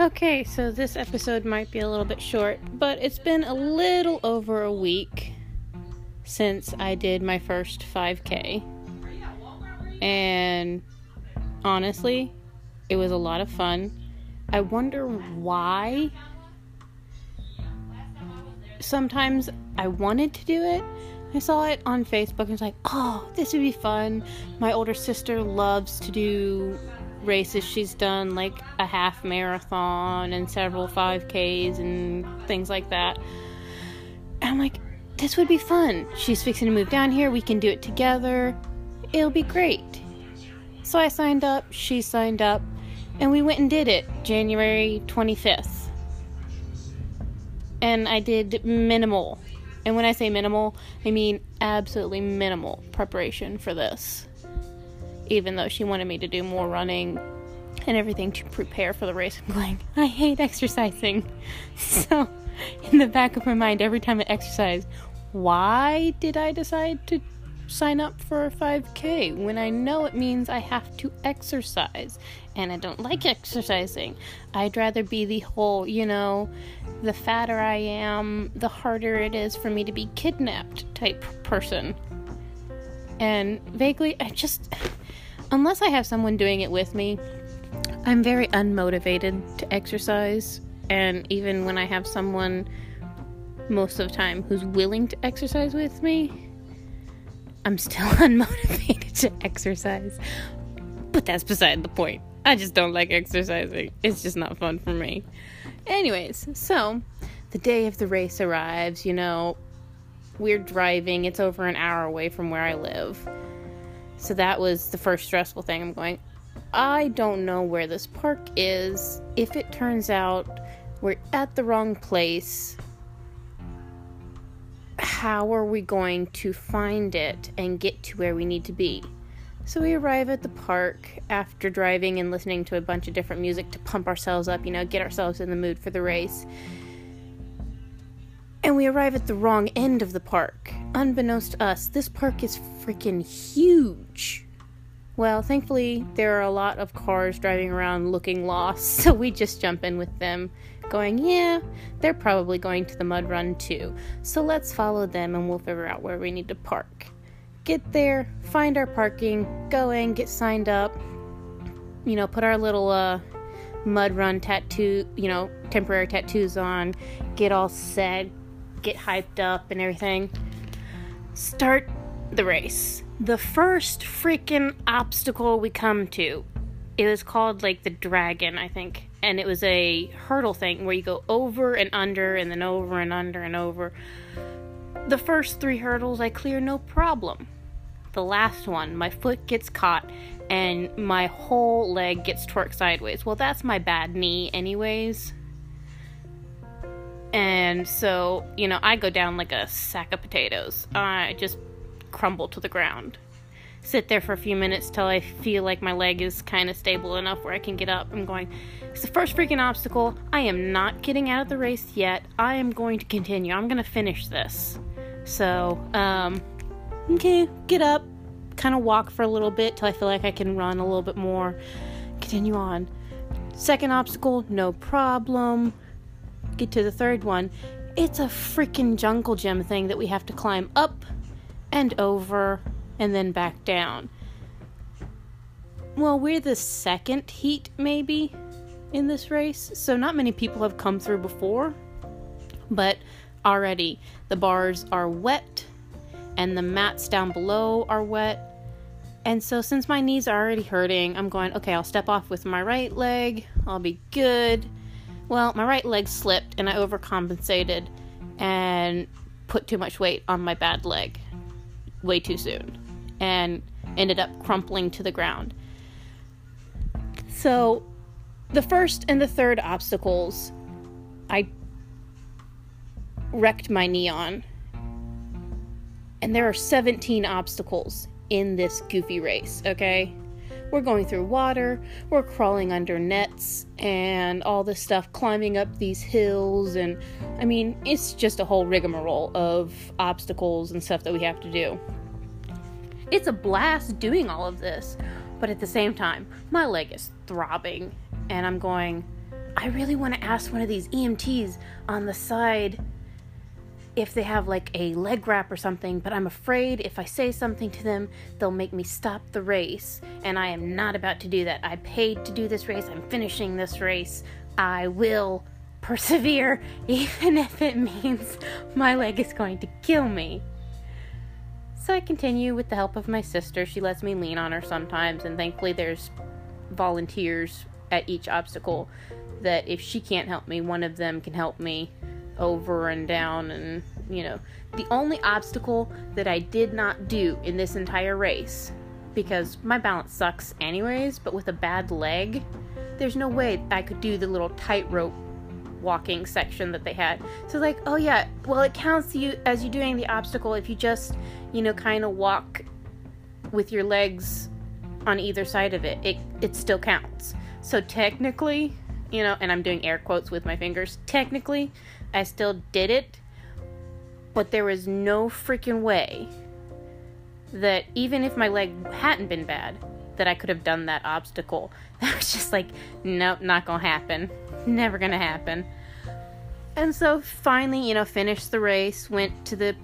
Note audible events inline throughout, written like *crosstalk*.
Okay, so this episode might be a little bit short, but it's been a little over a week since I did my first 5K. And honestly, it was a lot of fun. I wonder why sometimes I wanted to do it. I saw it on Facebook and was like, oh, this would be fun. My older sister loves to do races. She's done like a half marathon and several 5Ks and things like that. And I'm like, this would be fun. She's fixing to move down here. We can do it together. It'll be great. So I signed up, she signed up, and we went and did it January 25th. And I did minimal. And when I say minimal, I mean absolutely minimal preparation for this even though she wanted me to do more running and everything to prepare for the race. I'm going, I hate exercising. *laughs* So, in the back of my mind, every time I exercise, why did I decide to sign up for a 5K when I know it means I have to exercise and I don't like exercising? I'd rather be the whole, you know, the fatter I am, the harder it is for me to be kidnapped type person. And vaguely, I just unless I have someone doing it with me, I'm very unmotivated to exercise. And even when I have someone most of the time who's willing to exercise with me, I'm still *laughs* unmotivated to exercise. But that's beside the point. I just don't like exercising. It's just not fun for me. Anyways, so the day of the race arrives, you know, we're driving, it's over an hour away from where I live. So that was the first stressful thing. I'm going, I don't know where this park is. If it turns out we're at the wrong place, how are we going to find it and get to where we need to be? So we arrive at the park after driving and listening to a bunch of different music to pump ourselves up, you know, get ourselves in the mood for the race. And we arrive at the wrong end of the park. Unbeknownst to us, this park is freaking huge. Well, thankfully, there are a lot of cars driving around looking lost, *laughs* so we just jump in with them, going, yeah, they're probably going to the mud run too. So let's follow them and we'll figure out where we need to park. Get there, find our parking, go in, get signed up, you know, put our little uh, mud run tattoo, you know, temporary tattoos on, get all set, get hyped up and everything. Start the race. The first freaking obstacle we come to, it was called like the dragon, I think. And it was a hurdle thing where you go over and under and then over and under and over. The first three hurdles I clear no problem. The last one, my foot gets caught and my whole leg gets torqued sideways. Well, that's my bad knee, anyways. And so, you know, I go down like a sack of potatoes. I just crumble to the ground. Sit there for a few minutes till I feel like my leg is kind of stable enough where I can get up. I'm going, it's the first freaking obstacle. I am not getting out of the race yet. I am going to continue. I'm going to finish this. So, um, okay, get up, kind of walk for a little bit till I feel like I can run a little bit more. Continue on. Second obstacle, no problem get to the third one, it's a freaking jungle gym thing that we have to climb up and over and then back down. Well, we're the second heat, maybe, in this race, so not many people have come through before, but already the bars are wet and the mats down below are wet. And so, since my knees are already hurting, I'm going, okay, I'll step off with my right leg, I'll be good. Well, my right leg slipped and I overcompensated and put too much weight on my bad leg way too soon and ended up crumpling to the ground. So, the first and the third obstacles I wrecked my knee on. And there are 17 obstacles in this goofy race, okay? We're going through water, we're crawling under nets, and all this stuff, climbing up these hills, and I mean, it's just a whole rigmarole of obstacles and stuff that we have to do. It's a blast doing all of this, but at the same time, my leg is throbbing, and I'm going, I really want to ask one of these EMTs on the side if they have like a leg wrap or something, but I'm afraid if I say something to them, they'll make me stop the race. And I am not about to do that. I paid to do this race, I'm finishing this race. I will persevere, *laughs* even if it means my leg is going to kill me. So I continue with the help of my sister. She lets me lean on her sometimes, and thankfully, there's volunteers at each obstacle that if she can't help me, one of them can help me over and down and you know. The only obstacle that I did not do in this entire race because my balance sucks anyways but with a bad leg there's no way I could do the little tightrope walking section that they had. So like oh yeah well it counts you as you doing the obstacle if you just you know kind of walk with your legs on either side of it. It it still counts. So technically you know and I'm doing air quotes with my fingers technically I still did it, but there was no freaking way that even if my leg hadn't been bad, that I could have done that obstacle. *laughs* That was just like, nope, not gonna happen. Never gonna happen. And so finally, you know, finished the race, went to the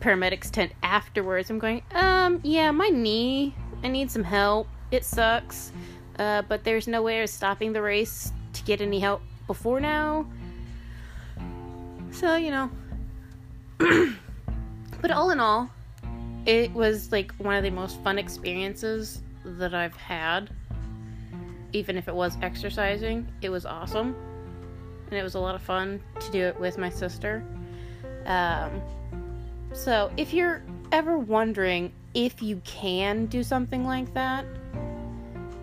paramedics tent afterwards. I'm going, um, yeah, my knee, I need some help. It sucks. Uh, but there's no way of stopping the race to get any help before now. So, you know. *clears throat* but all in all, it was like one of the most fun experiences that I've had. Even if it was exercising, it was awesome. And it was a lot of fun to do it with my sister. Um, so, if you're ever wondering if you can do something like that,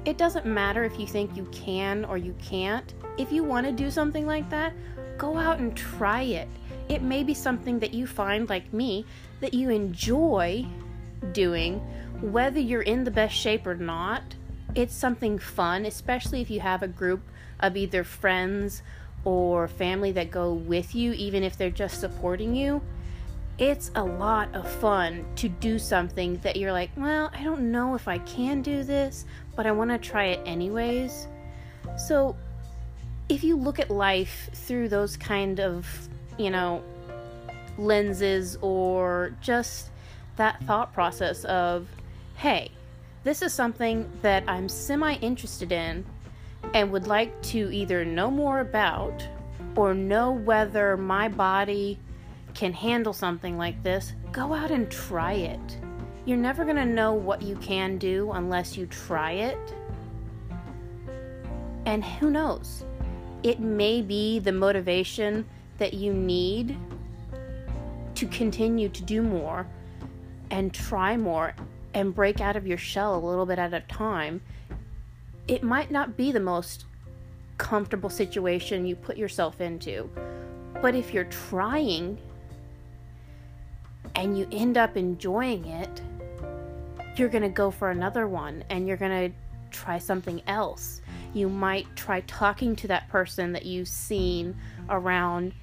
it doesn't matter if you think you can or you can't. If you want to do something like that, go out and try it. It may be something that you find, like me, that you enjoy doing, whether you're in the best shape or not. It's something fun, especially if you have a group of either friends or family that go with you, even if they're just supporting you. It's a lot of fun to do something that you're like, well, I don't know if I can do this, but I want to try it anyways. So if you look at life through those kind of, you know, lenses or just that thought process of, hey, this is something that I'm semi interested in and would like to either know more about or know whether my body can handle something like this, go out and try it. You're never going to know what you can do unless you try it. And who knows? It may be the motivation that you need to continue to do more and try more and break out of your shell a little bit at a time. It might not be the most comfortable situation you put yourself into, but if you're trying and you end up enjoying it, you're going to go for another one and you're going to try something else you might try talking to that person that you've seen around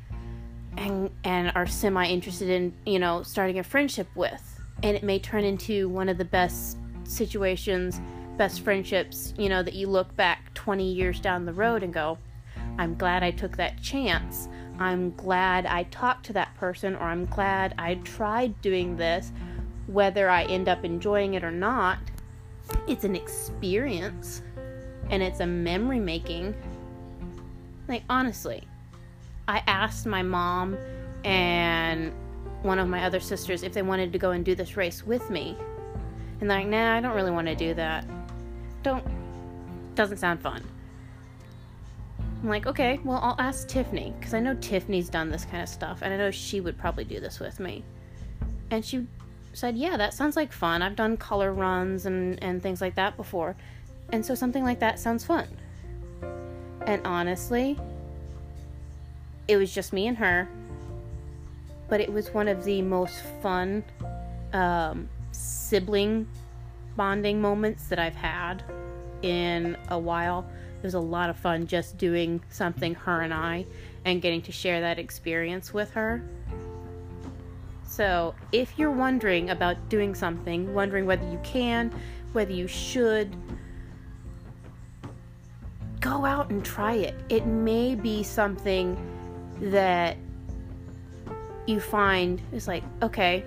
and and are semi interested in, you know, starting a friendship with. And it may turn into one of the best situations, best friendships, you know, that you look back 20 years down the road and go, I'm glad I took that chance. I'm glad I talked to that person, or I'm glad I tried doing this. Whether I end up enjoying it or not, it's an experience and it's a memory making. Like, honestly, I asked my mom and one of my other sisters if they wanted to go and do this race with me. And they're like, nah, I don't really want to do that. Don't, doesn't sound fun. I'm like, okay, well, I'll ask Tiffany, because I know Tiffany's done this kind of stuff, and I know she would probably do this with me. And she said, yeah, that sounds like fun. I've done color runs and, and things like that before. And so something like that sounds fun. And honestly, it was just me and her, but it was one of the most fun um, sibling bonding moments that I've had in a while. It was a lot of fun just doing something, her and I, and getting to share that experience with her. So, if you're wondering about doing something, wondering whether you can, whether you should, go out and try it. It may be something that you find is like, okay,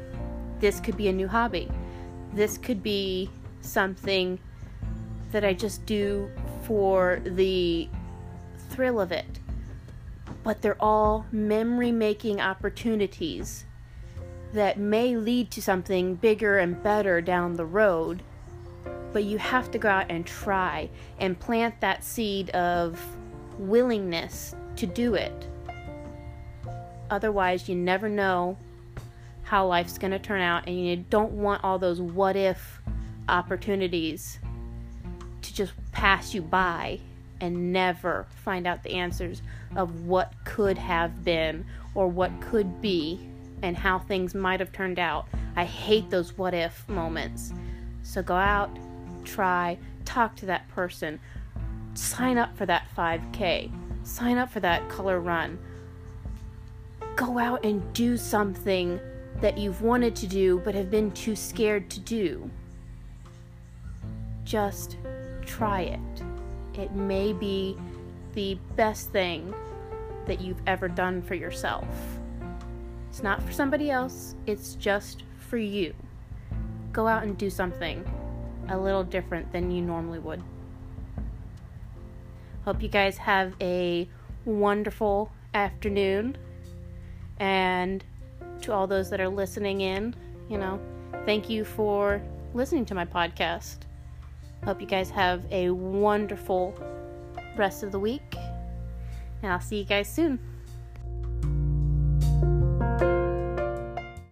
this could be a new hobby. This could be something that I just do for the thrill of it. But they're all memory making opportunities that may lead to something bigger and better down the road. But you have to go out and try and plant that seed of willingness to do it. Otherwise, you never know how life's going to turn out, and you don't want all those what if opportunities to just pass you by and never find out the answers of what could have been or what could be and how things might have turned out. I hate those what if moments. So go out, try, talk to that person, sign up for that 5K, sign up for that color run. Go out and do something that you've wanted to do but have been too scared to do. Just try it. It may be the best thing that you've ever done for yourself. It's not for somebody else, it's just for you. Go out and do something a little different than you normally would. Hope you guys have a wonderful afternoon. And to all those that are listening in, you know, thank you for listening to my podcast. Hope you guys have a wonderful rest of the week. And I'll see you guys soon.